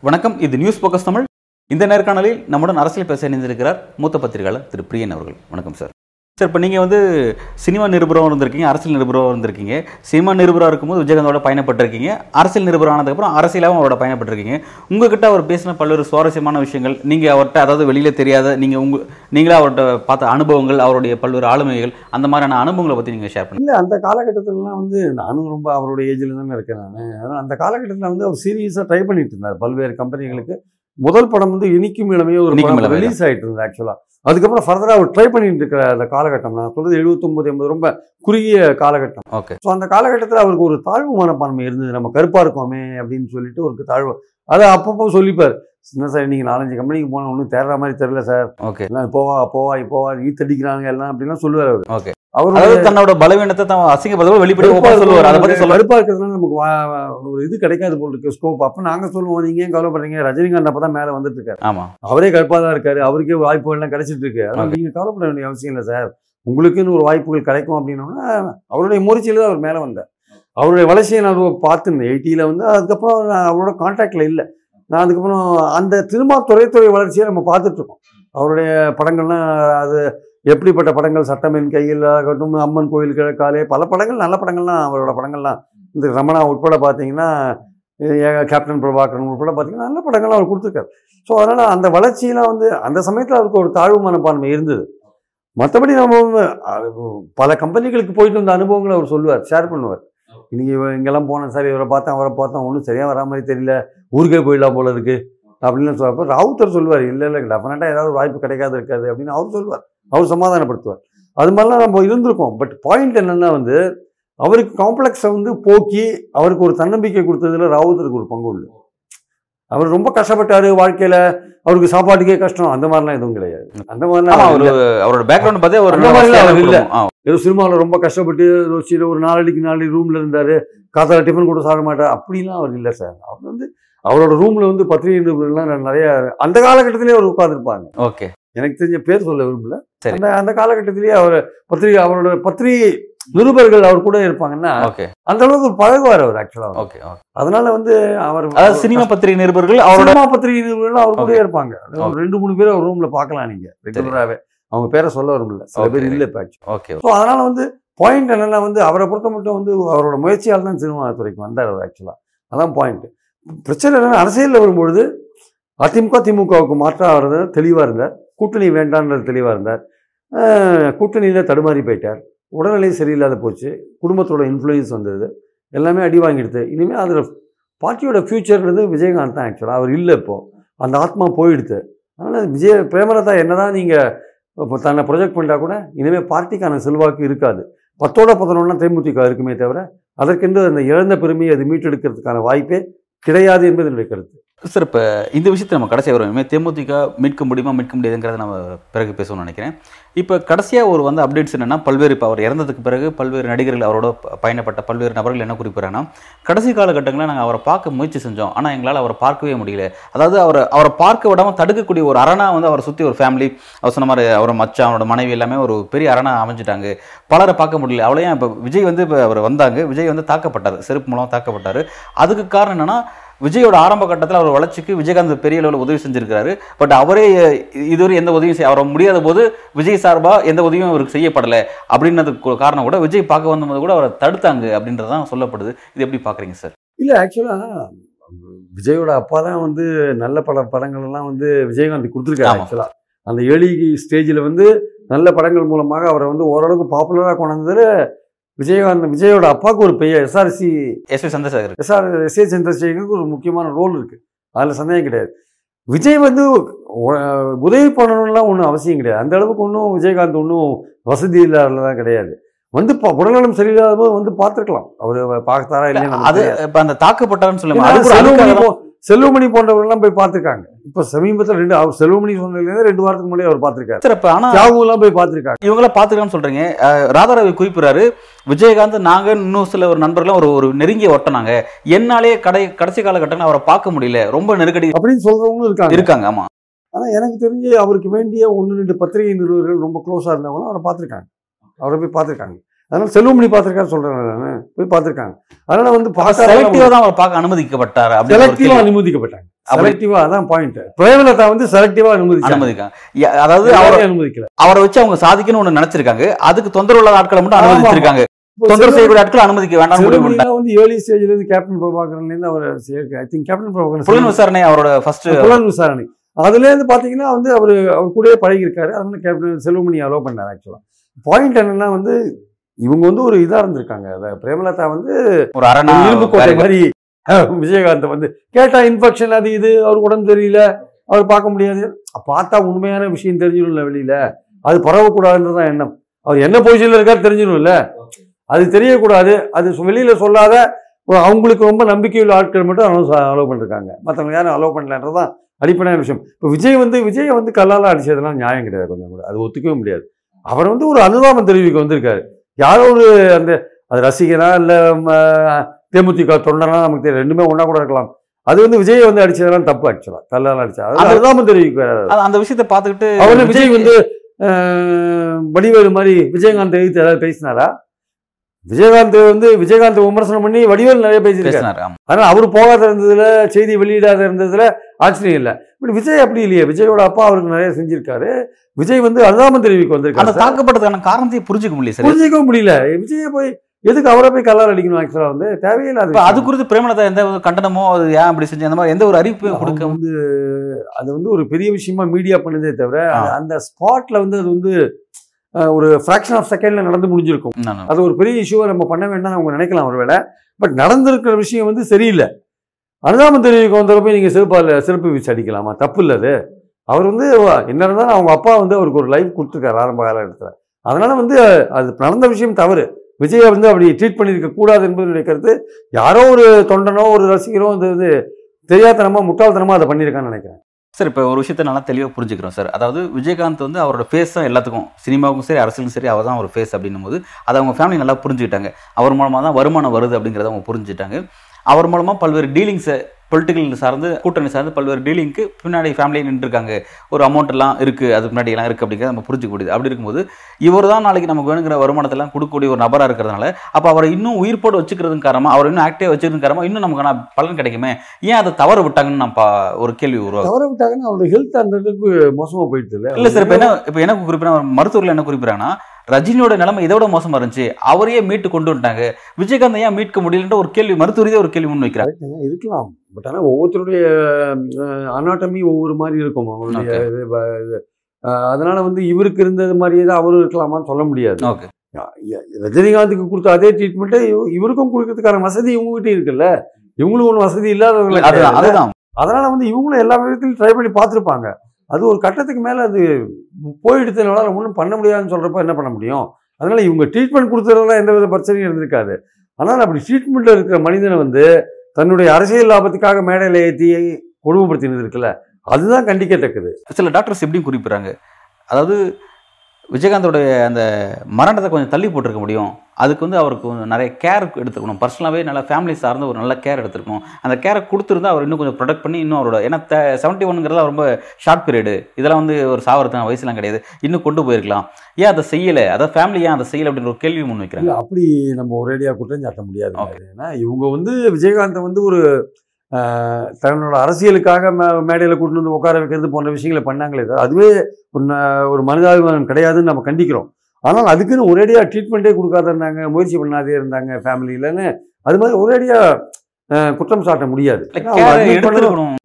வணக்கம் இது news focus Tamil. இந்த நேர்காணலில் நம்முடன் அரசியல் பேச இணைந்திருக்கிறார் மூத்த பத்திரிகையாளர் திரு பிரியன் அவர்கள். வணக்கம் சார். சார் இப்போ நீங்கள் வந்து சினிமா நிருபராக இருந்திருக்கீங்க அரசியல் நிருபராக இருந்திருக்கீங்க. சினிமா நிருபராக இருக்கும்போது விஜயகாந்தோட பயணப்பட்டிருக்கீங்க. அரசியல் நிருபர் ஆனதுக்கப்புறம் அரசியலாகவும் அவரோட பயணப்பட்டிருக்கீங்க. உங்ககிட்ட அவர் பேசின பல்வேறு சுவாரஸ்யமான விஷயங்கள் நீங்கள் அவர்கிட்ட அதாவது வெளியில் தெரியாத நீங்கள் உங்க நீங்களாக அவர்கிட்ட பார்த்த அனுபவங்கள் அவருடைய பல்வேறு ஆளுமைகள் அந்த மாதிரியான அனுபவங்களை பற்றி நீங்கள் ஷேர் பண்ணுங்கள் இல்லை அந்த காலகட்டத்திலலாம் வந்து நானும் ரொம்ப அவருடைய ஏஜில் தானே இருக்கேன் நான். அந்த காலகட்டத்தில் வந்து அவர் சீரியஸாக ட்ரை பண்ணிட்டு இருந்தார். பல்வேறு கம்பெனிகளுக்கு முதல் படம் வந்து இனிக்கும் இளமையே ஒரு இளமை. ரிலீஸ் ஆயிட்டு இருந்தது ஆக்சுவலாக அதுக்கப்புறம் ஃபர்தராக அவர் ட்ரை பண்ணிட்டு இருக்கிற அந்த காலகட்டம் நான் சொல்றது எழுபத்தொம்பது எண்பது ரொம்ப குறுகிய காலகட்டம். ஓகே ஸோ அந்த காலகட்டத்தில் அவருக்கு ஒரு தாழ்வு மனப்பான்மை இருந்தது. நம்ம கருப்பாக இருக்கோமே அப்படின்னு சொல்லிட்டு ஒரு தாழ்வு. அதை அப்பப்போ சொல்லிப்பார். என்ன சார் நீங்கள் நாலஞ்சு கம்பெனிக்கு போனால் ஒன்றும் தேடுற மாதிரி தெரியல சார். ஓகே எல்லாம் போவா போவா இப்போவா நீ தடிக்கிறாங்க எல்லாம் அப்படிலாம் சொல்லுவார் அவர். ஓகே அவர் தன்னோட பலவீனத்தை தான் அசிங்கப்படுத்த வெளிப்படையாக சொல்லுவார். அதை பற்றி சொல்ல இருக்கிறதுனால நமக்கு ஒரு இது கிடைக்காது போல் இருக்கு. ஸ்கோப் அப்ப நாங்க சொல்லுவோம் நீங்க ஏன் கவலைப்படுறீங்க? ரஜினிகாந்த் அப்பதான் மேல வந்துட்டு இருக்காரு. ஆமாம் அவரே கருப்பா தான் இருக்காரு. அவருக்கே வாய்ப்புகள் எல்லாம் கிடைச்சிட்டு இருக்கு. அதனால Okay. நீங்க கவலைப்பட வேண்டிய அவசியம் இல்லை சார். உங்களுக்குன்னு ஒரு வாய்ப்புகள் கிடைக்கும் அப்படின்னோம்னா அவருடைய முயற்சியில தான் அவர் மேல வந்தார். அவருடைய வளர்ச்சியை நான் பார்த்துருந்தேன். எயிட்டியில் வந்து அதுக்கப்புறம் அவரோட கான்டாக்டில் இல்லை. நான் அதுக்கப்புறம் அந்த திரும்ப துறைத்துறை வளர்ச்சியை நம்ம பார்த்துட்டு இருக்கோம். அவருடைய படங்கள்லாம் அது எப்படிப்பட்ட படங்கள் சட்டமின் கையில் ஆகட்டும் அம்மன் கோயில் கிழக்காலே பல படங்கள் நல்ல படங்கள்லாம் அவரோட படங்கள்லாம். இந்த ரமணா உட்பட பார்த்தீங்கன்னா கேப்டன் பிரபாகரன் உட்பட பார்த்தீங்கன்னா நல்ல படங்கள்லாம் அவர் கொடுத்துருக்காரு. ஸோ அதனால் அந்த வளர்ச்சியெலாம் வந்து அந்த சமயத்தில் அவருக்கு ஒரு தாழ்வு மனப்பான்மை இருந்தது. மற்றபடி நம்ம பல கம்பெனிகளுக்கு போயிட்டு வந்த அனுபவங்களை அவர் சொல்லுவார் ஷேர் பண்ணுவார். இன்றைக்கி இங்கெல்லாம் போனேன் சார் இவரை பார்த்தேன் அவரை பார்த்தோம் ஒன்றும் சரியாக வரா மாதிரி தெரியல ஊருக்கே போயிடலாம் போல இருக்குது அப்படின்னு சொல்றப்ப ராவுத்தர் சொல்லுவார் இல்லை இல்லை டெஃபினட்டாக ஏதாவது ஒரு வாய்ப்பு கிடைக்காது இருக்காது அப்படின்னு அவர் சொல்லுவார். அவர் சமாதானப்படுத்துவார். அது மாதிரிலாம் நம்ம இருந்திருக்கோம். பட் பாயிண்ட் என்னன்னா வந்து அவருக்கு காம்ப்ளெக்ஸை வந்து போக்கி அவருக்கு ஒரு தன்னம்பிக்கை கொடுத்ததுல ராவுத்தருக்கு ஒரு பங்கு உண்டு. அவர் ரொம்ப கஷ்டப்பட்டாரு வாழ்க்கையில. அவருக்கு சாப்பாட்டுக்கே கஷ்டம். அந்த மாதிரிலாம் எதுவும் கிடையாது. அந்த மாதிரிலாம் அவர். அவரோட பேக்ரவுண்ட் பார்த்தே ஒரு மாதிரிலாம் இல்ல. ஏதோ சினிமாவில் ரொம்ப கஷ்டப்பட்டு யோசிச்சு ஒரு நாலடிக்கு நாலு ரூம்ல இருந்தாரு. காத்தால டிஃபன் கூட சாப்பிட மாட்டார். அப்படிலாம் அவர் இல்லை சார் அவர் வந்து அவரோட ரூம்ல வந்து பத்திரிகை நிறைய அந்த காலகட்டத்திலே அவர் உட்கார்ந்துருப்பாங்க. ஓகே எனக்கு தெரிஞ்ச பேர் சொல்ல விரும்பல. அந்த அந்த காலகட்டத்திலேயே அவர் பத்திரிகை அவரோட பத்திரிகை நிருபர்கள் அவர் கூட இருப்பாங்கன்னா ஓகே. அந்த அளவுக்கு பழகுவார் அவர் ஆக்சுவலாக ஓகே அதனால வந்து அவர் சினிமா பத்திரிகை நிருபர்கள் அவரோட சினிமா பத்திரிகை நிருபர்கள் அவர் கூட. இருப்பாங்க. ரெண்டு மூணு பேர் அவர் ரூம்ல பார்க்கலாம் நீங்க ரெகுலராகவே அவங்க பேரை சொல்ல விரும்பல. சில. பேர் இல்லை இப்போ ஓகே ஸோ அதனால வந்து பாயிண்ட் என்னன்னா வந்து அவரை பொறுத்த மட்டும் வந்து அவரோட முயற்சியால் தான் சினிமா துறைக்கு வந்தார் அவர் ஆக்சுவலாக அதான் பாயிண்ட் பிரச்சனை என்னன்னா அரசியலில் வரும்பொழுது அதிமுக திமுகவுக்கு மாற்றாக இருந்தார் தெளிவாக இருந்தார். கூட்டணி வேண்டான்றது தெளிவாக இருந்தார். கூட்டணியில் தடுமாறி போயிட்டார். உடல்நிலை சரியில்லாத போச்சு. குடும்பத்தோட இன்ஃப்ளூயன்ஸ் வந்தது. எல்லாமே அடி வாங்கிடுது இனிமேல் அதில் பார்ட்டியோட ஃப்யூச்சர்ன்றது விஜயகாந்த் தான் ஆக்சுவலாக அவர் இல்லை இப்போது அந்த ஆத்மா போயிடுது அதனால் விஜய பிரேமலதா என்னதான் நீங்கள் இப்போ தன்னை ப்ரொஜெக்ட் பண்ணிட்டா கூட இனிமேல் பார்ட்டிக்கான செல்வாக்கு இருக்காது. பத்தோட பதினொன்னா தேமுதிக இருக்குமே தவிர அதற்கென்று அந்த இழந்த பெருமையை அது மீட்டெடுக்கிறதுக்கான வாய்ப்பே கிடையாது என்பது என்னுடைய கருத்து. சார் இப்போ இந்த விஷயத்தை நம்ம கடைசியாக வருவோமே. தேமுதிக மீட்க முடியுமா மீட்க முடியாதுங்கிறத நம்ம பிறகு பேசணும்னு நினைக்கிறேன். இப்போ கடைசியாக ஒரு வந்து அப்டேட்ஸ் என்னென்னா பல்வேறு இப்போ அவர் இறந்ததுக்கு பிறகு பல்வேறு நடிகர்கள் அவரோட பயணப்பட்ட பல்வேறு நபர்கள் என்ன குறிப்பிட்றாங்கன்னா கடைசி காலகட்டங்களில் நாங்கள் அவரை பார்க்க முயற்சி செஞ்சோம். ஆனால் எங்களால் அவரை பார்க்கவே முடியல. அதாவது அவரை அவரை பார்க்க விடாமல் தடுக்கக்கூடிய ஒரு அரணா வந்து அவரை சுற்றி ஒரு ஃபேமிலி அவர் சொன்ன மாதிரி அவரோட மச்சான் அவரோட மனைவி எல்லாமே ஒரு பெரிய அரணா அமைஞ்சிட்டாங்க. பலரை பார்க்க முடியல. அவளையும் இப்போ விஜய் வந்து இப்போ அவர் வந்தாங்க. விஜய் வந்து தாக்கப்பட்டார். செருப்பு மூலம் தாக்கப்பட்டார். அதுக்கு காரணம் என்னென்னா விஜயோட ஆரம்ப கட்டத்தில் அவர் வளர்ச்சிக்கு விஜயகாந்த் பெரிய அளவில் உதவி செஞ்சிருக்காரு பட் அவரே இதுவரை எந்த உதவியும் செய்ய அவரை முடியாத போது விஜய் சார்பாக எந்த உதவியும் அவருக்கு செய்யப்படலை. அப்படின்னதுக்கு ஒரு காரணம் கூட விஜய் பார்க்க வந்தபோது கூட அவரை தடுத்தாங்க அப்படின்றது தான் சொல்லப்படுது. இது எப்படி பார்க்குறீங்க சார்? இல்லை ஆக்சுவலாக விஜயோட அப்பா தான் வந்து நல்ல பட படங்கள் எல்லாம் வந்து விஜயகாந்த் கொடுத்துருக்காரு. ஆக்சுவலாக அந்த ஏர்லி ஸ்டேஜில் வந்து நல்ல படங்கள் மூலமாக அவரை வந்து ஓரளவுக்கு பாப்புலராக கொண்டு வந்ததுல விஜயகாந்த் விஜயோட அப்பாவுக்கு ஒரு பெரிய SRC S Chandrasekhar. SR S A சந்திரசேகருக்கு ஒரு முக்கியமான ரோல் இருக்கு. அதில் சந்தேகம் கிடையாது. விஜய் வந்து உதவி பண்ணணும்லாம் ஒன்றும் அவசியம் கிடையாது. அந்த அளவுக்கு ஒன்றும் விஜயகாந்த் ஒன்றும் வசதி இல்லாததான் கிடையாது. வந்து உடல்நலம் சரியில்லாத போது வந்து பார்த்துருக்கலாம். அவர் பார்த்தாரா இல்லையா அது இப்போ அந்த தாக்கப்பட்டாருன்னு சொல்லுங்க செல்வமணி போன்றவர்கள்லாம் போய் பார்த்துருக்காங்க. இப்போ சமீபத்தில் ரெண்டு அவர் செல்வமணி சொன்னதுலேருந்து ரெண்டு வாரத்துக்கு முன்னாடி அவர் பார்த்துருக்காரு. சார் இப்போ ஆனால் தியாகுலாம் போய் பார்த்துருக்காங்க. இவங்கள பார்த்துக்கலாம்னு சொல்றீங்க. ராதாரவி குறிப்பிடுறாரு விஜயகாந்த் நாங்க இன்னும் சில ஒரு நண்பர்களும் ஒரு ஒரு நெருங்கிய ஒட்டனாங்க என்னாலே கடை கடைசி காலகட்டங்கள் அவரை பார்க்க முடியல. ரொம்ப நெருக்கடி அப்படின்னு சொல்றவங்களும் இருக்காங்க. இருக்காங்க ஆமா. ஆனால் எனக்கு தெரிஞ்சு அவருக்கு வேண்டிய ஒன்று ரெண்டு பத்திரிகை நிறுவனர்கள் ரொம்ப க்ளோஸாக இருந்தவங்களும் அவரை பார்த்துருக்காங்க. அவரை போய் பார்த்துருக்காங்க. அதனால செல்வமணி பார்த்துருக்காரு சொல்கிறேன் நான் போய் பார்த்துருக்காங்க. அதனால் வந்து செலக்டிவா தான் அவர் பார்க்க அனுமதிக்கப்பட்டார் செலக்டிவாக. அனுமதிக்கப்பட்டாங்க. செலக்டிவாக அதான் பாயிண்ட் பிரேமலதா வந்து செலக்டிவாக அனுமதிச்சாங்க. அனுமதிக்காங்க அதாவது அவர் அனுமதிக்கல. அவரை வச்சு அவங்க சாதிக்கணும்னு ஒண்ணு நினைச்சிருக்காங்க. அதுக்கு தொந்தரவு இல்லாத ஆட்களை மட்டும் அனுமதிச்சிருக்காங்க. தொந்தரவு செய்யக்கூடிய ஆட்களை அனுமதிக்க வேண்டாம் வந்து ஏர்லி ஸ்டேஜ்ல இருந்து கேப்டன் பிரபாகரன்ல இருந்து அவர் ஐ திங்க் கேப்டன் புலன் பிரபாகரன் விசாரணை அவரோட ஃபர்ஸ்ட் புலன் விசாரணை. அதுல இருந்து பாத்தீங்கன்னா வந்து அவர் அவர் கூடயே பழகி இருக்காரு அதனால கேப்டன் செல்வமணி அலோவ் பண்ணார் ஆக்சுவலா பாயிண்ட் என்னன்னா வந்து இவங்க வந்து ஒரு இதா இருந்திருக்காங்க. பிரேமலதா வந்து ஒரு அரணா இரும்பு கோட்டை மாதிரி. விஜயகாந்த் வந்து கேட்டா இன்ஃபெக்ஷன் அது இது அவர் உடம்பு தெரியல அவர் பார்க்க முடியாது. பார்த்தா உண்மையான விஷயம் தெரிஞ்சிடும்ல வெளியில. அது பரவக்கூடாதுன்றதான் எண்ணம். அவர் என்ன பொசிஷன்ல இருக்காரு தெரிஞ்சிடும்ல. அது தெரியக்கூடாது. அது வெளியில சொல்லாத அவங்களுக்கு ரொம்ப நம்பிக்கையுள்ள ஆட்கள் மட்டும் அலோவ் அலோவ் பண்ணிருக்காங்க. மற்றவங்க யாரும் அலோவ் பண்ணலன்றதான் அடிப்படையான விஷயம். இப்போ விஜய் வந்து விஜய் வந்து கல்லால அடிச்சதெல்லாம் நியாயம் கிடையாது கொஞ்சம் கூட. அது ஒத்துக்கவே முடியாது. அவர் வந்து ஒரு அனுதாபம் தெரிவிக்க வந்திருக்காரு. யாரோ ஒரு அந்த அது ரசிகனா இல்லை தேமுதிக தொண்டனா நமக்கு தெரியும் ரெண்டுமே ஒன்றா கூட இருக்கலாம். அது வந்து விஜய் வந்து அடிச்சதெல்லாம் தப்பு ஆக்சுவலா. கல்லால அடிச்சா அது அது- அனுதாபம் தெரிவிக்கிறார் அது- அந்த விஷயத்தை பார்த்துக்கிட்டு அவரு விஜய் வந்து வடிவேலு மாதிரி விஜயகாந்த் எதிர்த்து ஏதாவது பேசினாரா? விஜயகாந்த் வந்து விஜயகாந்த் விமர்சனம் பண்ணி வடிவேலு நிறைய பேசியிருக்காரு. அதனால அவர் போகாத இருந்ததுல செய்தி வெளியிடாத இருந்ததுல ஆச்சரியம் இல்லை. பட் விஜய் அப்படி இல்லையே? விஜயோட அப்பா அவருக்கு நிறைய செஞ்சிருக்காரு. விஜய் வந்து அனுதாபம் தெரிவிக்க அந்த வந்திருக்காரு தாக்கப்பட்டதுக்கான காரணத்தையே புரிஞ்சுக்க முடியல சார். புரிஞ்சிக்கவும் முடியல. விஜயை போய் எதுக்கு அவரை போய் கல்லால் அடிக்கணும் ஆக்சுவலா வந்து? தேவையில்லாத அது. குறித்து பிரேமலதா எந்த கண்டனமோ அது ஏன் அப்படி செஞ்சு அந்த மாதிரி எந்த ஒரு அறிவிப்பையும் கொடுக்க வந்து அது வந்து ஒரு பெரிய விஷயமா மீடியா பண்ணுதே தவிர அந்த ஸ்பாட்ல வந்து அது வந்து ஒரு ஃபிராக்ஷன் ஆஃப் செகண்ட்ல நடந்து முடிஞ்சிருக்கும். அது ஒரு பெரிய இஷ்யூவை நம்ம பண்ண வேண்டாம் அவங்க நினைக்கலாம் ஒருவேளை. பட் நடந்திருக்கிற விஷயம் வந்து சரியில்லை. அனுதாபம் தெரிவிக்க வந்தவரை போய் நீங்கள் சிறப்பாக சிறப்பு வீச்சு அடிக்கலாமா? தப்பு இல்லை அது. அவர் வந்து என்ன இருந்தாலும் அவங்க அப்பா வந்து அவருக்கு ஒரு லைஃப் கொடுத்துருக்காரு ஆரம்ப காலகட்டத்தில். அதனால் வந்து அது நடந்த விஷயம் தவறு. விஜயை வந்து அப்படி ட்ரீட் பண்ணியிருக்க கூடாது என்பது கருத்து யாரோ ஒரு தொண்டனோ ஒரு ரசிகரோ வந்து இது தெரியாதனமாக முட்டாள்தனமாக அதை பண்ணியிருக்கான்னு நினைக்கிறேன். சார் இப்போ ஒரு விஷயத்தை நல்லா தெளிவாக புரிஞ்சுக்கிறோம் சார். அதாவது விஜயகாந்த் வந்து அவரோட ஃபேஸ் தான் எல்லாத்துக்கும் சினிமாவுக்கும் சரி அரசியலுக்கும் சரி அவர் தான் ஒரு ஃபேஸ் அப்படின்னும் போது அதை அவங்க ஃபேமிலி நல்லா புரிஞ்சுக்கிட்டாங்க. அவர் மூலமாக தான் வருமானம் வருது அப்படிங்கிறத அவங்க புரிஞ்சுட்டாங்க அவர் மூலமாக பல்வேறு டீலிங்ஸை பொலிட்டிக்கல் சார்ந்து கூட்டணி சார்ந்து பல்வேறு டீலிங்க்கு பின்னாடி ஃபேமிலியை நின்றுருக்காங்க. ஒரு அமௌண்ட் எல்லாம் இருக்குது அது பின்னாடி எல்லாம் இருக்குது அப்படிங்கிறத நம்ம புரிஞ்சுக்க முடியுது அப்படி இருக்கும்போது இவர் தான் நாளைக்கு நமக்கு வேணுங்கிற வருமானத்தெல்லாம் கொடுக்கக்கூடிய ஒரு நபராக இருக்கிறதுனால அப்போ அவரை இன்னும் உயிர்ப்போடு வச்சுக்கிறதுக்கு காரணமாக அவர் இன்னும் ஆக்டிவாக வச்சுக்கிறதுக்கு காரணமாக இன்னும் நமக்கான பலன் கிடைக்குமே? ஏன் அதை தவற விட்டாங்கன்னு நான் ஒரு கேள்வி உருவாகும் தவற விட்டாங்கன்னா அவரோட ஹெல்த் அந்த அளவுக்கு மோசமா போயிடுது இல்லை இல்ல சார் இப்ப என்ன இப்ப என்ன குறிப்பிடா மருத்துவர்கள் என்ன குறிப்பிடறாங்கன்னா ரஜினியோட நிலைமை இதை விட மோசமா இருந்துச்சு. அவரையே மீட்டு கொண்டு வந்துட்டாங்க. விஜயகாந்த் ஏன் மீட்க முடியலன்ற ஒரு கேள்வி மருத்துவ ஒரு கேள்வி முன் கரெக்டுங்க, இருக்கலாம். பட் ஆனால் ஒவ்வொருத்தருடைய அனாட்டமி ஒவ்வொரு மாதிரி இருக்கும். அவங்களுடைய Okay. இது, அதனால வந்து இவருக்கு இருந்தது மாதிரியே தான் அவரும் இருக்கலாமான்னு சொல்ல முடியாது. ஓகே ரஜினிகாந்துக்கு கொடுத்த அதே ட்ரீட்மெண்ட்டை இவருக்கும் கொடுக்கறதுக்கான வசதி இவங்ககிட்ட இருக்குல்ல? இவங்களும் ஒன்றும் வசதி இல்லாதவங்க. அதுதான் அதனால வந்து இவங்களும் எல்லா விதத்திலும் ட்ரை பண்ணி பார்த்துருப்பாங்க. அது ஒரு கட்டத்துக்கு மேலே அது போயிடுறதுனால ஒன்றும் பண்ண முடியாதுன்னு சொல்கிறப்ப என்ன பண்ண முடியும்? அதனால் இவங்க ட்ரீட்மெண்ட் கொடுத்துறதுலாம் எந்த வித பிரச்சனையும் இருந்திருக்காது. ஆனால் அப்படி ட்ரீட்மெண்ட்டில் இருக்கிற மனிதனை வந்து தன்னுடைய அரசியல் லாபத்துக்காக மேடையில் ஏற்றி கொடுமைப்படுத்தினது இருக்குல்ல அதுதான் கண்டிக்கத்தக்கது. சில டாக்டர்ஸ் எப்படியும் குறிப்பிட்றாங்க. அதாவது விஜயகாந்தோடைய அந்த மரணத்தை கொஞ்சம் தள்ளி போட்டிருக்க முடியும். அதுக்கு வந்து அவருக்கு நிறைய கேர் எடுத்துக்கணும். பர்சனலாகவே நல்லா ஃபேமிலி சார்ந்த ஒரு நல்ல கேர் எடுத்துருக்கணும். அந்த கேரை கொடுத்துருந்தா அவர் இன்னும் கொஞ்சம் ப்ரொடெக்ட் பண்ணி இன்னும் அவரோட ஏன்னா செவன்ட்டி ஒன்னுங்கிறதுல ரொம்ப ஷார்ட் பீரியடு இதெல்லாம் வந்து ஒரு சாவரத்தான வயசுலாம் கிடையாது. இன்னும் கொண்டு போயிருக்கலாம். ஏன் அதை செய்யலை? அதாவது ஃபேமிலி ஏன் அதை செய்யலை அப்படின்ற ஒரு கேள்வி முன் வைக்கிறாங்க. அப்படி நம்ம ஒரேடியாக குற்றம் சாட்ட முடியாது. ஏன்னா இவங்க வந்து விஜயகாந்தை வந்து ஒரு தன்னோட அரசியலுக்காக மே மேடையில் கூட்டு வந்து உட்கார வைக்கிறது போன்ற விஷயங்களை பண்ணாங்களே தவிர அதுவே ஒரு ஒரு மனிதாபிமானம் கிடையாதுன்னு நம்ம கண்டிக்கிறோம். ஆனால் அதுக்குன்னு ஒரேடியாக ட்ரீட்மெண்ட்டே கொடுக்காத இருந்தாங்க முயற்சி பண்ணாதே இருந்தாங்க ஃபேமிலியிலன்னு அது மாதிரி ஒரேடியாக குற்றம் சாட்ட முடியாது.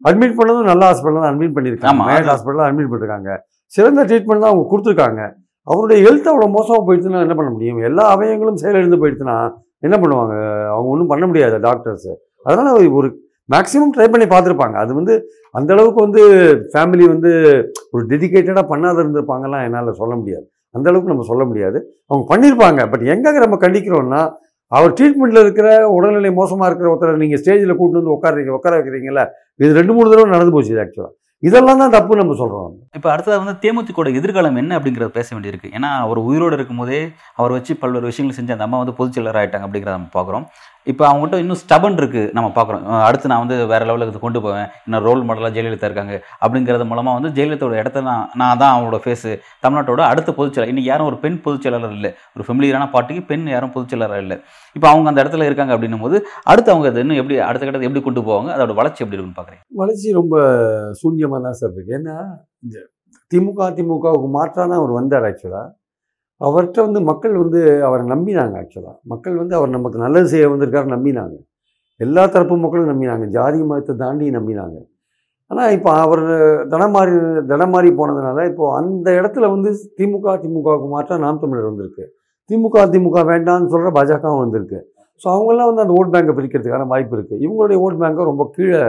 அட்மிட் பண்ணதும் நல்ல ஹாஸ்பிட்டல் தான் அட்மிட் பண்ணியிருக்காங்க. மேட் அது- ஹாஸ்பிட்டல் அட்மிட் பண்ணிருக்காங்க. சிறந்த ட்ரீட்மெண்ட் தான் அவங்க கொடுத்துருக்காங்க. அவருடைய ஹெல்த் அவ்வளோ மோசமாக போயிடுச்சுன்னா என்ன பண்ண முடியும்? எல்லா அவயங்களும் செயலிழந்து போயிடுச்சுன்னா என்ன பண்ணுவாங்க? அவங்க ஒன்றும் பண்ண முடியாது டாக்டர்ஸ் அதனால ஒரு மேக்ஸிமம் ட்ரை பண்ணி பார்த்துருப்பாங்க. அது வந்து அந்த அளவுக்கு வந்து ஃபேமிலி வந்து ஒரு டெடிகேட்டடாக பண்ணாத இருந்திருப்பாங்கலாம் என்னால் சொல்ல முடியாது. அந்த அளவுக்கு நம்ம சொல்ல முடியாது. அவங்க பண்ணியிருப்பாங்க பட் எங்கே நம்ம கண்டிக்கிறோம்னா அவர் ட்ரீட்மெண்ட்டில் இருக்கிற உடல்நிலை மோசமாக இருக்கிற ஒருத்தரை நீங்கள் ஸ்டேஜில் கூட்டு வந்து உட்காருறீங்க உட்கார வைக்கிறீங்களா இது ரெண்டு மூணு தடவை நடந்து போச்சு இது ஆக்சுவலாக இதெல்லாம் தான் தப்பு நம்ம சொல்கிறோம் இப்போ அடுத்தது வந்து தேமுதிகோட எதிர்காலம் என்ன அப்படிங்கிறத பேச வேண்டியிருக்கு. ஏன்னா அவர் உயிரோடு இருக்கும்போதே அவர் வச்சு பல்வேறு விஷயங்கள் செஞ்சு அந்த அம்மா வந்து பொதுச்செயலர் ஆகிட்டாங்க அப்படிங்கிறத நம்ம பார்க்குறோம். இப்போ அவங்ககிட்ட இன்னும் ஸ்டபன் இருக்குது நம்ம பார்க்குறோம். அடுத்து நான் வந்து வேறு லெவலுக்கு இது கொண்டு போவேன். இன்னும் ரோல் மாடலாக ஜெயலலிதா இருக்காங்க அப்படிங்கிறது மூலமாக வந்து ஜெயலலிதாவோட இடத்த நான் நான் தான் அவங்களோட ஃபேஸு தமிழ்நாட்டோட அடுத்த பொதுச்செயலர் இன்னைக்கு யாரும் ஒரு பெண் பொதுச்செயலாளர் இல்லை. ஒரு ஃபெமிலியரான பார்ட்டிக்கு பெண் யாரும் பொதுச்செயலாளர் இல்லை. இப்போ அவங்க அந்த இடத்துல இருக்காங்க அப்படின்னும் போது அடுத்து அவங்க அது இன்னும் எப்படி அடுத்த கட்டத்தை எப்படி கொண்டு போவாங்க அதோட வளர்ச்சி எப்படி இருக்குன்னு பார்க்குறேன் வளர்ச்சி ரொம்ப சூன்யமாக தான் சார் இருக்குது ஏன்னா இந்த திமுக திமுகவுக்கு மாற்றாக தான் அவர் வந்தார் ஆக்சுவலாக அவர்கிட்ட வந்து மக்கள் வந்து அவரை நம்பினாங்க ஆக்சுவலாக மக்கள் வந்து அவர் நமக்கு நல்லது செய்ய வந்திருக்காரு நம்பினாங்க. எல்லா தரப்பு மக்களும் நம்பினாங்க. ஜாதி மதத்தை தாண்டி நம்பினாங்க. ஆனால் இப்போ அவர் தடமாறி தடமாறி போனதுனால இப்போது அந்த இடத்துல வந்து திமுக திமுகவுக்கு மாற்றம் நாம் தமிழர் வந்திருக்கு. திமுக திமுக வேண்டாம்னு சொல்கிற பாஜகவும் வந்திருக்கு. ஸோ அவங்கெல்லாம் வந்து அந்த ஓட் பேங்கை பிரிக்கிறதுக்கான வாய்ப்பு இருக்குது இவங்களுடைய ஓட் பேங்கை ரொம்ப கீழே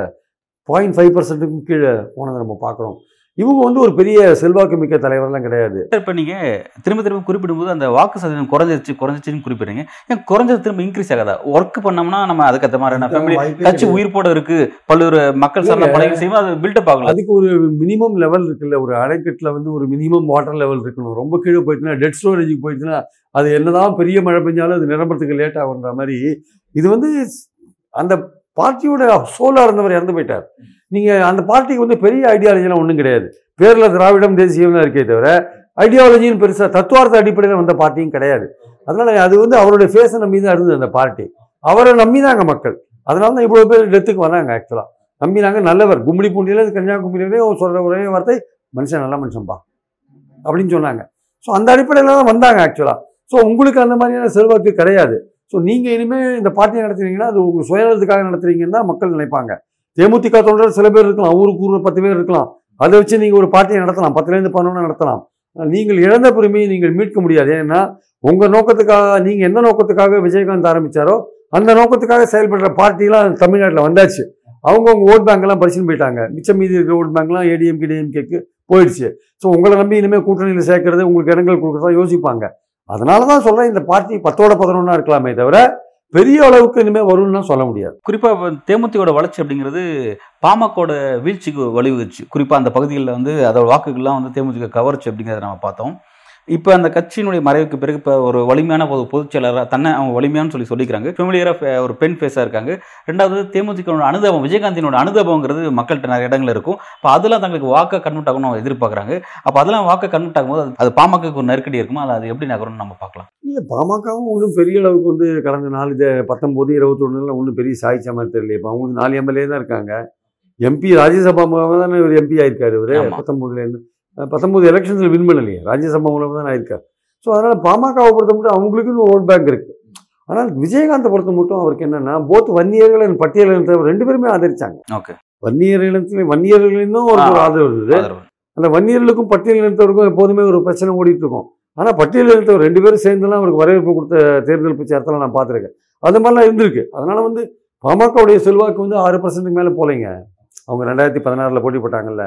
பாயிண்ட் ஃபைவ் பர்சன்ட்டுக்கும் கீழே போனதை நம்ம பார்க்குறோம். இவங்க வந்து ஒரு பெரிய செல்வாக்கு மிக்க தலைவர்லாம் கிடையாது. இப்போ நீங்கள் திரும்ப திரும்ப குறிப்பிடும்போது அந்த வாக்கு சதவீதம் குறைஞ்சிருச்சு குறைஞ்சிச்சுன்னு குறிப்பிடுறீங்க. ஏன் குறைஞ்சது திரும்ப இன்க்ரீஸ் ஆகாதா? ஒர்க் பண்ணோம்னா நம்ம அதுக்கேற்ற மாதிரியான ஃபேமிலி கட்சி போட இருக்கு. பல்வேறு மக்கள் சார்ந்த. பணிகள் செய்யும் அது பில்டப் ஆகல அதுக்கு ஒரு மினிமம் லெவல் இருக்குல்ல. ஒரு அணைக்கட்டில் வந்து ஒரு மினிமம் வாட்டர் லெவல் இருக்கணும். ரொம்ப கீழே போயிட்டுனா டெட் ஸ்டோரேஜுக்கு போயிட்டுனா அது என்னதான் பெரிய மழை பெஞ்சாலும் அது நிரம்புறதுக்கு லேட் ஆகுன்ற மாதிரி. இது வந்து அந்த பார்ட்டியோட சோலாக இருந்தவர் இறந்து போயிட்டார். நீங்கள் அந்த பார்ட்டிக்கு வந்து பெரிய ஐடியாலஜிலாம் ஒன்றும் கிடையாது. பேரில் திராவிடம் தேசியம்லாம் இருக்கே தவிர ஐடியாலஜின்னு பெருசாக தத்துவார்த்த அடிப்படையில் வந்த பார்ட்டியும் கிடையாது. அதனால அது வந்து அவருடைய ஃபேஸை நம்பி தான் இருந்தது அந்த பார்ட்டி அவரை நம்பினாங்க மக்கள். அதனால தான் இவ்வளோ பேர் டெத்துக்கு வராங்க ஆக்சுவலாக நம்பினாங்க நல்லவர். கும்மிடி பூண்டியில் கன்னியாகுமரியிலேயே சொல்கிற ஒரே வார்த்தை மனுஷன் நல்ல மனுஷன்பா அப்படின்னு சொன்னாங்க. ஸோ அந்த அடிப்படையில் தான் வந்தாங்க ஆக்சுவலாக ஸோ உங்களுக்கு அந்த மாதிரியான செல்வாக்கு கிடையாது. ஸோ நீங்கள் இனிமேல் இந்த பார்ட்டியை நடத்துறீங்கன்னா அது உங்கள் சுயநலத்துக்காக நடத்துறீங்கன்னு தான் மக்கள் நினைப்பாங்க. தேமுதிக தொண்டர் சில பேர் இருக்கலாம் ஊருக்கு ஊர் பத்து பேர் இருக்கலாம். அதை வச்சு நீங்கள் ஒரு பார்ட்டியை நடத்தலாம் பத்துலேருந்து பதினொன்று நடத்தலாம். நீங்கள் இழந்த பெருமையை நீங்கள் மீட்க முடியாது. ஏன்னா உங்கள் நோக்கத்துக்காக நீங்கள் எந்த நோக்கத்துக்காக விஜயகாந்த் ஆரம்பிச்சாரோ அந்த நோக்கத்துக்காக செயல்படுற பார்ட்டிலாம் தமிழ்நாட்டில் வந்தாச்சு. அவங்கவுங்க ஓட் பேங்க்லாம் பரிசுன்னு போயிட்டாங்க. மிச்சம் மீதி இருக்கிற ஓட் பேங்க்லாம் ஏடிஎம்கே டிஎம்கேக்கு போயிடுச்சு. ஸோ உங்களை நம்பி இனிமேல் கூட்டணியில் சேர்க்கறது உங்களுக்கு இடங்கள் கொடுக்குறதா யோசிப்பாங்க. அதனால தான் சொல்கிறேன் இந்த பார்ட்டி பத்தோட பதினொன்னா இருக்கலாமே தவிர பெரிய அளவுக்கு இனிமேல் வரும்னு சொல்ல முடியாது. குறிப்பாக இப்ப தேமுதிகோட வளர்ச்சி அப்படிங்கிறது பாமகோட வீழ்ச்சிக்கு வழிவகுச்சு. குறிப்பாக அந்த பகுதிகளில் வந்து அதோட வாக்குகள்லாம் வந்து தேமுதிக கவர்ச்சி அப்படிங்கிறத நம்ம பார்த்தோம். இப்போ அந்த கட்சியினுடைய மறைவுக்கு பிறகு இப்போ ஒரு வலிமையான ஒரு பொதுச் செயலாளராக தன்னை அவங்க வலிமையானு சொல்லி சொல்லிக்கிறாங்க. ஃபெமிலியராக ஒரு பெண் ஃபேஸாக இருக்காங்க. ரெண்டாவது தேமுதிகனோட அனுதாபம் விஜயகாந்தினோட அனுதாபங்கிறது மக்கள்கிட்ட நிறைய இடங்கள் இருக்கும். அப்போ அதெல்லாம் தங்களுக்கு வாக்கை கன்வெர்ட் ஆகணும் எதிர்பார்க்குறாங்க. அப்போ அதெல்லாம் வாக்கை கன்வெர்ட் ஆகும்போது அது- பாமகக்கு ஒரு நெருக்கடி இருக்குமா? அது அது எப்படி நகரும்னு நம்ம பார்க்கலாம். இல்லை பாமகவும் ஒன்றும் பெரிய அளவுக்கு வந்து கடந்த நாலு பத்தொம்போது இருபத்தொன்னுல ஒன்றும் பெரிய சாய்ச்ச மாதிரி தெரியல. இப்போ அவங்களுக்கு நாலு எம்எல்ஏ தான் இருக்காங்க. எம்பி ராஜ்யசபா தானே இவர் எம்பி ஆயிருக்காரு இவர். பத்தொம்போதுலேருந்து பத்தொம்போது எலெக்ஷன்ஸில் வின் பண்ணலையே. ராஜ்யசபா மூலமாக தான் ஆயிருக்கார். ஸோ அதனால் பாமகவை பொறுத்த மட்டும் அவங்களுக்குன்னு ஒரு ஓட் பேங்க் இருக்குது ஆனால் விஜயகாந்தை பொறுத்த மட்டும் அவருக்கு என்னன்னா போத் வன்னியர்கள் பட்டியலினத்தவர் ரெண்டு பேருமே ஆதரிச்சாங்க. ஓகே வன்னியர்களிடத்துல வன்னியர்களிலும் ஒரு ஒரு ஆதரவு இருந்தது. அந்த வன்னியர்களுக்கும் பட்டியலினத்தவருக்கும் எப்போதுமே ஒரு பிரச்சனை ஓடிட்டு இருக்கும். ஆனால் பட்டியலினத்தவர் ரெண்டு பேரும் சேர்ந்துலாம் அவருக்கு வரவேற்பு கொடுத்த தேர்தல் பிரச்சாரத்தில் நான் பார்த்துருக்கேன். அது மாதிரிலாம் இருந்திருக்கு. அதனால வந்து பாமகவுடைய செல்வாக்கு வந்து ஆறு பர்சன்ட்டுக்கு மேலே போலைங்க. அவங்க ரெண்டாயிரத்தி பதினாறில் போட்டி போட்டாங்கல்ல.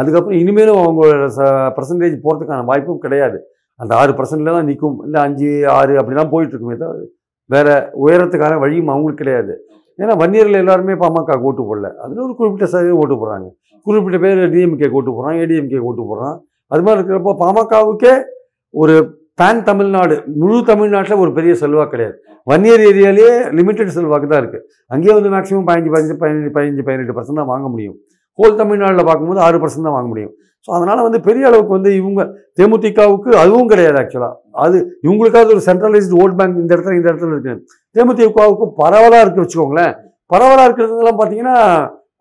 அதுக்கப்புறம் இனிமேலும் அவங்களோட ச பர்சன்டேஜ் போகிறதுக்கான வாய்ப்பும் கிடையாது. அந்த ஆறு பர்சன்டில் தான் நிற்கும் இல்லை அஞ்சு ஆறு அப்படி தான் போயிட்டு இருக்குமே தவிர வேறு உயரத்துக்கான வழியும் அவங்களுக்கு கிடையாது. ஏன்னா வன்னியரில் எல்லாருமே பாமக ஓட்டு போடல. அதில் ஒரு குறிப்பிட்ட சதவீதம் ஓட்டு போடுறாங்க. குறிப்பிட்ட பேர் டிஎம்கே ஓட்டு போடுறான் ஏடிஎம்கே ஓட்டு போடுறான். அது மாதிரி இருக்கிறப்போ பாமகவுக்கே ஒரு பேன் தமிழ்நாடு முழு தமிழ்நாட்டில் ஒரு பெரிய செல்வாக்கு கிடையாது. வன்னியர் ஏரியாலேயே லிமிட்டெட் செல்வாக்கு தான் இருக்குது அங்கேயே வந்து மேக்ஸிமம் பதினஞ்சு பதினஞ்சு பதினஞ்சு பதினஞ்சு பதினெட்டு பர்சன்ட் தான் வாங்க முடியும். ஹோல் தமிழ்நாட்டில் பார்க்கும்போது ஆறு பர்சன்ட் தான் வாங்க முடியும். ஸோ அதனால் வந்து பெரிய அளவுக்கு வந்து இவங்க தேமுதிகவுக்கு அதுவும் கிடையாது ஆக்சுவலாக அது இவங்களுக்காவது ஒரு சென்ட்ரலைஸ்டு ஓட் பேங்க் இந்த இடத்துல இந்த இடத்துல இருக்குது தேமுதிகவுக்கு பரவலாக இருக்கு வச்சுக்கோங்களேன். பரவலாக இருக்கிறதுலாம் பார்த்தீங்கன்னா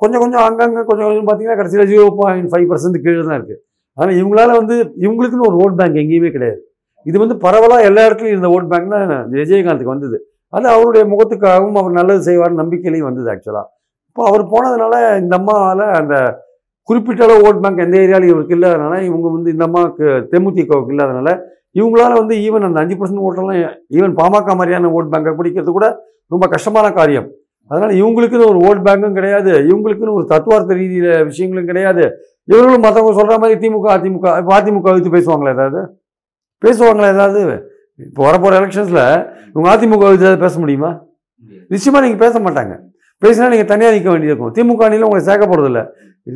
கொஞ்சம் கொஞ்சம் அங்கங்கே கொஞ்சம் கொஞ்சம் பார்த்தீங்கன்னா கடைசியில் ஜீரோ பாயிண்ட் ஃபைவ் பர்சன்ட் கீழே தான் இருக்குது ஆனால் இவங்களால வந்து இவங்களுக்குன்னு ஒரு ஓட் பேங்க் எங்கேயுமே கிடையாது. இது வந்து பரவலாக எல்லா இடத்துலையும் இருந்த ஓட் பேங்க் தான் விஜயகாந்துக்கு வந்தது. அது அவருடைய முகத்துக்காகவும் அவர் நல்லது செய்வார் நம்பிக்கையிலையும் வந்தது ஆக்சுவலாக இப்போ அவர் போனதுனால இந்த அம்மாவால் அந்த குறிப்பிட்ட அளவு ஓட் பேங்க் எந்த ஏரியாலையும் இவருக்கு இல்லாதனால இவங்க வந்து இந்த அம்மாவுக்கு தேமுதிகவுக்கு இல்லாதனால இவங்களால வந்து ஈவன் அந்த அஞ்சு பர்சன்ட் ஓட்டெல்லாம் ஈவன் பாமக மாதிரியான ஓட் பேங்கை பிடிக்கிறது கூட ரொம்ப கஷ்டமான காரியம். அதனால் இவங்களுக்குன்னு ஒரு ஓட் பேங்கும் கிடையாது இவங்களுக்குன்னு ஒரு தத்துவார்த்த ரீதியில் விஷயங்களும் கிடையாது. இவர்களும் மற்றவங்க சொல்கிற மாதிரி திமுக அதிமுக இப்போ அதிமுக அழுத்து பேசுவாங்களா ஏதாவது? பேசுவாங்களா ஏதாவது? இப்போ வரப்போகிற எலெக்ஷன்ஸில் இவங்க அதிமுக அழுத்து ஏதாவது பேச முடியுமா? நிச்சயமாக நீங்கள் பேச மாட்டாங்க. பேசினா நீங்க தனியா நிற்க வேண்டியிருக்கும் திமுக அணியில உங்களை சேர்க்க போறதில்ல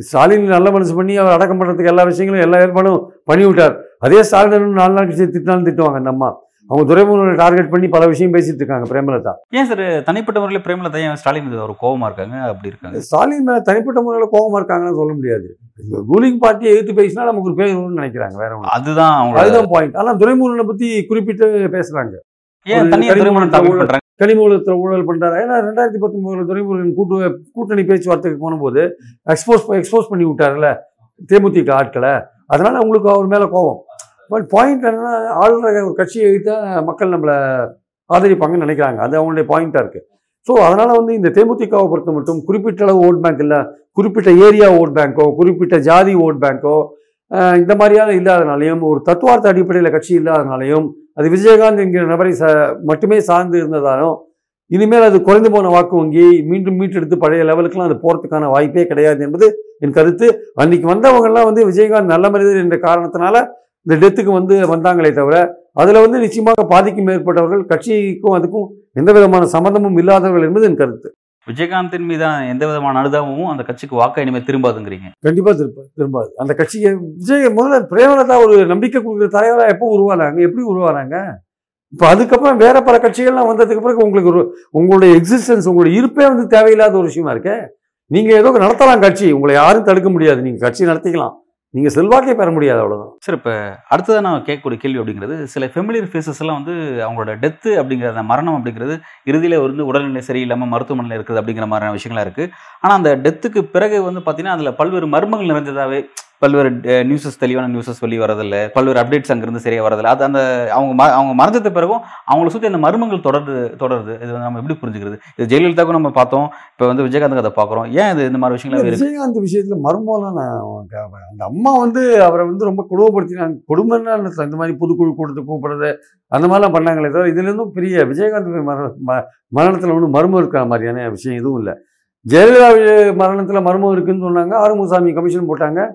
ஸ்டாலின் நல்ல மனசு பண்ணி அவர் அடக்கம் பண்ணுறதுக்கு எல்லா விஷயங்களும் எல்லா ஏற்பாடும் பண்ணி விட்டார் அதே ஸ்டாலின் நாலு நாள் கழிச்சு திட்டினாலும் திட்டுவாங்க அந்த அம்மா. அவங்க துரைமுருகனை டார்கெட் பண்ணி பல விஷயம் பேசிட்டு இருக்காங்க பிரேமலதா. ஏன் சார் தனிப்பட்ட முறையில் பிரேமலதா ஏன் ஸ்டாலின் மீது ஒரு கோவமா இருக்காங்க? அப்படி இருக்காங்க. ஸ்டாலின் மேல தனிப்பட்ட முறையில் கோபமா இருக்காங்கன்னு சொல்ல முடியாது. ரூலிங் பார்ட்டியை எதிர்த்து பேசினா நமக்கு ஒரு பேர் வரும்னு நினைக்கிறாங்க வேற ஒன்று அதுதான் அவங்க அதுதான் பாயிண்ட் ஆனா துரைமுருகனை பத்தி குறிப்பிட்டு பேசுறாங்க. ஏன் தனியாக திருமணம் ஊழல் பண்றாங்க? கனிமூலத்தில் ஊழல் பண்ணுறாரு ஏன்னா ரெண்டாயிரத்தி பத்தொன்பதுல துறைமுருகன் கூட்டு கூட்டணி பேச்சுவார்த்தைக்கு போனபோது எக்ஸ்போஸ் எக்ஸ்போஸ் பண்ணி விட்டாருல்ல தேமுதிக ஆட்களை. அதனால் அவங்களுக்கு அவர் மேலே கோபம். பட் பாயிண்ட் என்னன்னா ஆளுநர் ஒரு கட்சியை எழுத்தா மக்கள் நம்மளை ஆதரிப்பாங்கன்னு நினைக்கிறாங்க. அது அவங்களுடைய பாயிண்ட்டாக இருக்குது ஸோ அதனால் வந்து இந்த தேமுதிகவை பொறுத்த மட்டும் குறிப்பிட்ட அளவு ஓட் பேங்க் இல்லை குறிப்பிட்ட ஏரியா ஓட் பேங்க்கோ குறிப்பிட்ட ஜாதி ஓட் பேங்க்கோ இந்த மாதிரியான இல்லாதனாலையும் ஒரு தத்துவார்த்த அடிப்படையில் கட்சி இல்லாதனாலையும் அது விஜயகாந்த் என்கிற நபரை ச மட்டுமே சார்ந்து இருந்ததாலும் இனிமேல் அது குறைந்து போன வாக்கு வங்கி மீண்டும் மீட்டெடுத்து பழைய லெவலுக்குலாம் அது போகிறதுக்கான வாய்ப்பே கிடையாது என்பது என் கருத்து. அன்னைக்கு வந்தவங்கெல்லாம் வந்து விஜயகாந்த் நல்ல மனிதர் என்ற காரணத்தினால இந்த டெத்துக்கு வந்து வந்தாங்களே தவிர அதில் வந்து நிச்சயமாக பாதிக்கும் மேற்பட்டவர்கள் கட்சிக்கும் அதுக்கும் எந்த விதமான சம்மந்தமும் இல்லாதவர்கள் என்பது என் கருத்து. விஜயகாந்தின் மீதான எந்த விதமான அனுதாபமும் அந்த கட்சிக்கு வாக்கை இனிமேல் திரும்பாதுங்கிறீங்க. கண்டிப்பாக திரும்ப திரும்பாது. அந்த கட்சியை விஜய் முதல்ல பிரேமலதா ஒரு நம்பிக்கை கொடுக்குற தலைவராக எப்போ உருவானாங்க? எப்படி உருவானாங்க? இப்போ அதுக்கப்புறம் வேற பல கட்சிகள்லாம் வந்ததுக்கு பிறகு உங்களுக்கு ஒரு உங்களுடைய எக்ஸிஸ்டன்ஸ் உங்களுடைய இருப்பே வந்து தேவையில்லாத ஒரு விஷயமா இருக்கு? நீங்க ஏதோ நடத்தலாம் கட்சி. உங்களை யாரும் தடுக்க முடியாது. நீங்க கட்சி நடத்திக்கலாம். நீங்கள் செல்வாக்கே பெற முடியாது அவ்வளோதான் சார் இப்போ அடுத்ததாக நான் கேட்கக்கூடிய கேள்வி அப்படிங்கிறது சில ஃபெமிலியர் ஃபேஸஸ் எல்லாம் வந்து அவங்களோட டெத்து அப்படிங்கிற அந்த மரணம் அப்படிங்கிறது இறுதியில் வந்து உடல்நிலை சரியில்லாமல் மருத்துவமனையில் இருக்குது அப்படிங்கிற மாதிரியான விஷயங்களா இருக்குது ஆனால் அந்த டெத்துக்கு பிறகு வந்து பார்த்தீங்கன்னா அதில் பல்வேறு மர்மங்கள் நிறைஞ்சதாவே பல்வேறு நியூஸஸ் தெளிவான நியூஸஸ் வெளியே வரதில்ல. பல்வேறு அப்டேட்ஸ் அங்கிருந்து சரியாக வரதில்ல. அது அந்த அவங்க ம- அவங்க மறைஞ்சது பிறகும் அவங்கள சுற்றி அந்த மர்மங்கள் தொடருது தொடருது. இது நம்ம எப்படி புரிஞ்சுக்கிறது? இது ஜெயலலிதாவுக்கும் நம்ம பார்த்தோம். இப்போ வந்து விஜயகாந்த் அதை பார்க்குறோம். ஏன் இது இந்த மாதிரி விஷயங்கள் விஜயகாந்த் விஷயத்துல மர்மம்லாம் நான் அந்த அம்மா வந்து அவரை வந்து ரொம்ப கொடுமைப்படுத்தினாங்க கொடுமைன்னா இந்த மாதிரி புதுக்குழு கூட்டத்தை கூப்பிடுறது அந்த மாதிரிலாம் பண்ணாங்களே தவிர இதுல இருந்தும் பெரிய விஜயகாந்த் மரண மரணத்துல ஒன்றும் மர்மம் இருக்கிற மாதிரியான விஷயம் எதுவும் இல்லை. ஜெயலலிதா மரணத்துல மர்மம் இருக்குன்னு சொன்னாங்க. ஆறுமுகசாமி கமிஷன் போட்டாங்க.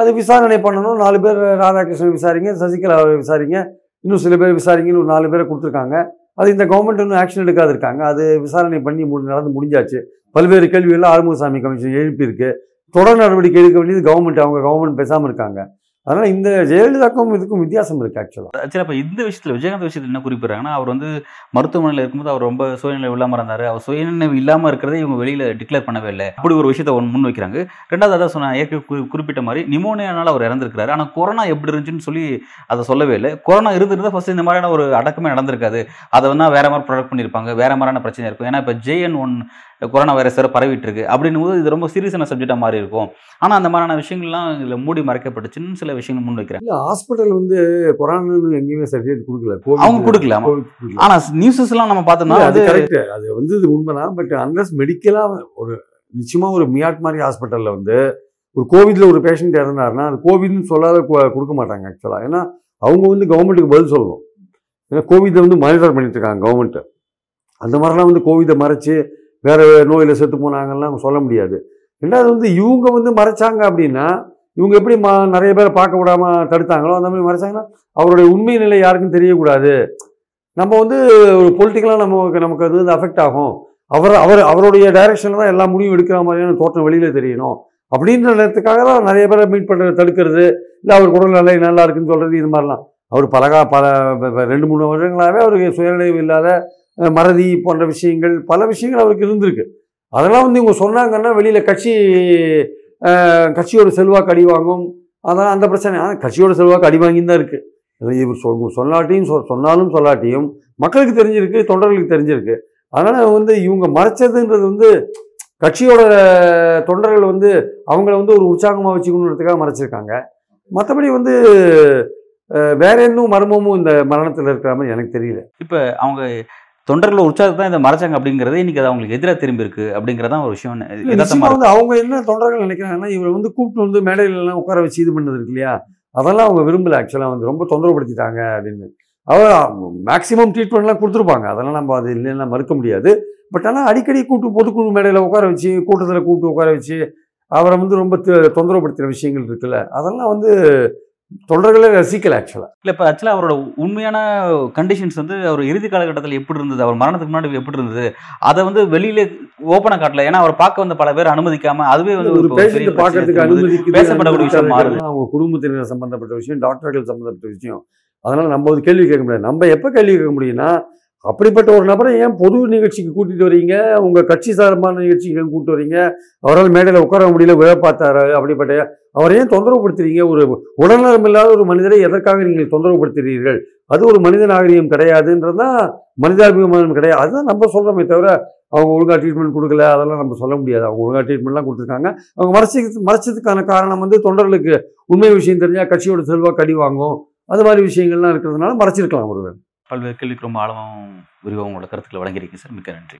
அது விசாரணை பண்ணணும். நாலு பேர் ராதாகிருஷ்ணன் விசாரிங்க சசிகலா விசாரிங்க. இன்னும் சில பேர் விசாரிங்கன்னு ஒரு நாலு பேரை கொடுத்துருக்காங்க. அது இந்த கவர்மெண்ட் இன்னும் ஆக்ஷன் எடுக்காது இருக்காங்க அது விசாரணை பண்ணி முடி நடந்து முடிஞ்சாச்சு. பல்வேறு கேள்விகள்லாம் ஆறுமுகசாமி கமிஷன் எழுப்பியிருக்கு. தொடர் நடவடிக்கை எடுக்க வேண்டியது கவர்மெண்ட் அவங்க கவர்மெண்ட் பேசாமல் இருக்காங்க. அதனால் இந்த ஜெயலலிதாக்கும் இதுக்கும் வித்தியாசம் இருக்குது ஆக்சுவலாக சரி அப்போ இந்த விஷயத்தில் விஜயகாந்த் விஷயத்தில் என்ன குறிப்பிடுறாங்கன்னா அவர் வந்து மருத்துவமனையில் இருக்கும்போது அவர் ரொம்ப சுயநிலை இல்லாமல் இருந்தார். அவர் சுயநினைவு இல்லாமல் இருக்கிறதே இவங்க வெளியில் டிக்ளேர் பண்ணவே இல்லை. அப்படி ஒரு விஷயத்தை ஒன்று முன் வைக்கிறாங்க. ரெண்டாவது அதான் சொன்ன ஏற்கனவே குறி- குறிப்பிட்ட மாதிரி நிமோனியானால அவர் இறந்துருக்காரு ஆனால் கொரோனா எப்படி இருந்துச்சுன்னு சொல்லி அதை சொல்லவே இல்லை. கொரோனா இருந்திருந்தா ஃபர்ஸ்ட் இந்த மாதிரியான ஒரு அடக்கமே நடந்திருக்காது. அதை வந்து வேற மாதிரி ப்ரொடக்ட் பண்ணியிருப்பாங்க. வேற மாதிரியான பிரச்சனை இருக்கும். ஏன்னா இப்போ ஜேஎன் ஒன் கொரோனா வைரஸ் வேற பரவிட்டு இருக்கு அப்படின்னும் போது இது ரொம்ப சீரியஸான சப்ஜெக்டாக மாறி இருக்கும். ஆனால் அந்த மாதிரியான விஷயங்கள்லாம் இதில் மூடி மறைக்கப்பட்டுச்சுன்னு சில விஷயங்கள் முன் இல்லை ஹாஸ்பிட்டல் வந்து கொரோனான்னு எங்கேயுமே சர்டிஃபிகேட் கொடுக்கல அவங்க கொடுக்கல, ஆமா. COVID கொடுக்கல. ஆனா நியூஸஸ் எல்லாம் நம்ம பார்த்தோம்னா அது கரெக்ட் அது வந்து இது உண்மைதான். பட் அன்லஸ் மெடிக்கலாக ஒரு நிச்சயமா ஒரு மியாட் மாதிரி ஹாஸ்பிட்டல்ல வந்து ஒரு கோவிட்ல ஒரு பேஷண்ட் இறந்தாருன்னா அது கோவிட்னு சொல்லாத கொடுக்க மாட்டாங்க ஆக்சுவலா ஏன்னா அவங்க வந்து கவர்மெண்ட்டுக்கு பதில் சொல்லணும் ஏன்னா கோவிதை வந்து மானிட்டர் பண்ணிட்டு இருக்காங்க கவர்மெண்ட் அந்த மாதிரிலாம் வந்து கோவிதை மறைச்சு வேறு நோயில் செத்து போனாங்கலாம் சொல்ல முடியாது. ரெண்டாவது வந்து இவங்க வந்து மறைச்சாங்க அப்படின்னா இவங்க எப்படி மா நிறைய பேரை பார்க்க விடாமல் தடுத்தாங்களோ அந்த மாதிரி மறைச்சாங்கன்னா அவருடைய உண்மை நிலை யாருக்கும் தெரியக்கூடாது. நம்ம வந்து ஒரு பொலிட்டிக்கலாக நமக்கு நமக்கு அது வந்து அஃபெக்ட் ஆகும். அவர் அவர் அவருடைய டைரெக்ஷனில் தான் எல்லா முடிவும் எடுக்கிற மாதிரியான தோற்றம் வெளியில் தெரியணும். அப்படின்ற நேரத்துக்காக தான் நிறைய பேரை மீட் பண்ணுறது தடுக்கிறது இல்லை அவர் உடல் நிலை நல்லா இருக்குன்னு சொல்கிறது இது மாதிரிலாம். அவர் பலகா பல ரெண்டு மூணு வருடங்களாகவே அவருக்கு சுயநினைவு இல்லாத மறதி போன்ற விஷயங்கள் பல விஷயங்கள் அவருக்கு இருந்திருக்கு. அதெல்லாம் வந்து இவங்க சொன்னாங்கன்னா வெளியில் கட்சி கட்சியோட செல்வாக்கு அடி வாங்கும். அதான் அந்த பிரச்சனை. ஆனால் கட்சியோட செல்வாக்கு அடி வாங்கி தான் இருக்குது இவர் சொ- சொல்லாட்டியும் சொ- சொன்னாலும் சொல்லாட்டியும் மக்களுக்கு தெரிஞ்சிருக்கு தொண்டர்களுக்கு தெரிஞ்சிருக்கு. அதனால் வந்து இவங்க மறைச்சதுன்றது வந்து கட்சியோட தொண்டர்கள் வந்து அவங்கள வந்து ஒரு உற்சாகமாக வச்சுக்கணுன்றதுக்காக மறைச்சிருக்காங்க. மற்றபடி வந்து வேற எதுவும் மர்மமும் இந்த மரணத்தில் இருக்கிற மாதிரி எனக்கு தெரியல. இப்போ அவங்க தொண்டர்கள் உற்சாகத்தை தான் இதை மறைச்சாங்க அப்படிங்கிறது இன்னைக்கு அது அவங்களுக்கு எதிராக திரும்பி இருக்கு அப்படிங்கறதான் ஒரு விஷயம் வந்து அவங்க என்ன தொண்டர்கள் நினைக்கிறாங்கன்னா இவரை வந்து கூப்பிட்டு வந்து மேடையில எல்லாம் உட்கார வச்சு இது பண்ணது இருக்கு இல்லையா? அதெல்லாம் அவங்க விரும்பல ஆக்சுவலாக வந்து ரொம்ப தொந்தரவுப்படுத்திட்டாங்க அப்படின்னு. அவர் மேக்ஸிமம் ட்ரீட்மெண்ட்லாம் கொடுத்துருப்பாங்க. அதெல்லாம் நம்ம அது இல்லைன்னா மறுக்க முடியாது. பட் ஆனால் அடிக்கடி கூட்டு பொதுக்குழு மேடையில் உட்கார வச்சு கூட்டத்தில் கூப்பிட்டு உட்கார வச்சு அவரை வந்து ரொம்ப தொந்தரவுப்படுத்துகிற விஷயங்கள் இருக்குல்ல அதெல்லாம் வந்து தொண்டர்களே ரசிக்கல ஆக்சுவலாக இல்ல இப்ப ஆக்சுவலா அவரோட உண்மையான கண்டிஷன்ஸ் வந்து அவர் இறுதி காலகட்டத்தில் எப்படி இருந்தது அவர் மரணத்துக்கு முன்னாடி எப்படி இருந்தது அதை வந்து வெளியில ஓப்பனா காட்டல. ஏன்னா அவர் பார்க்க வந்த பல பேர் அனுமதிக்காம அதுவே வந்து ஒரு பார்க்கறதுக்கு அனுமதிக்குது பேசப்படக்கூடிய விஷயம் மாறுது. அவங்க குடும்பத்தினர் சம்பந்தப்பட்ட விஷயம் டாக்டர்கள் சம்பந்தப்பட்ட விஷயம். அதனால் நம்ம ஒரு கேள்வி கேட்க முடியாது. நம்ம எப்போ கேள்வி கேட்க முடியும்னா அப்படிப்பட்ட ஒரு நபரை ஏன் பொது நிகழ்ச்சிக்கு கூட்டிகிட்டு வரீங்க? உங்கள் கட்சி சார்பான நிகழ்ச்சிக்கு ஏன் கூப்பிட்டு வரீங்க? அவரால் மேடையில் உட்கார முடியல விழ பார்த்தாரு? அப்படிப்பட்ட அவரை ஏன் தொந்தரவுப்படுத்துறீங்க ஒரு உடல்நலம் இல்லாத ஒரு மனிதரை எதற்காக நீங்கள் தொந்தரவுப்படுத்துகிறீர்கள் அது ஒரு மனித நாகரிகம் கிடையாதுன்றது தான் மனிதாபிமானம் கிடையாது. அதுதான் நம்ம சொல்கிறோமே தவிர அவங்க ஒழுங்காக ட்ரீட்மெண்ட் கொடுக்கல அதெல்லாம் நம்ம சொல்ல முடியாது. அவங்க ஒழுங்காக ட்ரீட்மெண்ட்லாம் கொடுத்துருக்காங்க. அவங்க மறைச்சி மறைச்சதுக்கான காரணம் வந்து தொண்டர்களுக்கு உண்மை விஷயம் தெரிஞ்சால் கட்சியோட செல்வாக்கு அடி வாங்கும். அது மாதிரி விஷயங்கள்லாம் இருக்கிறதுனால மறைச்சிருக்கலாம் ஒருவர். பல்வேறு கேள்விக்கு ரொம்ப ஆழமாகவும் விரிவாகவும் உங்களோட கருத்துக்களை வழங்கியிருக்கீங்க சார். மிக்க நன்றி.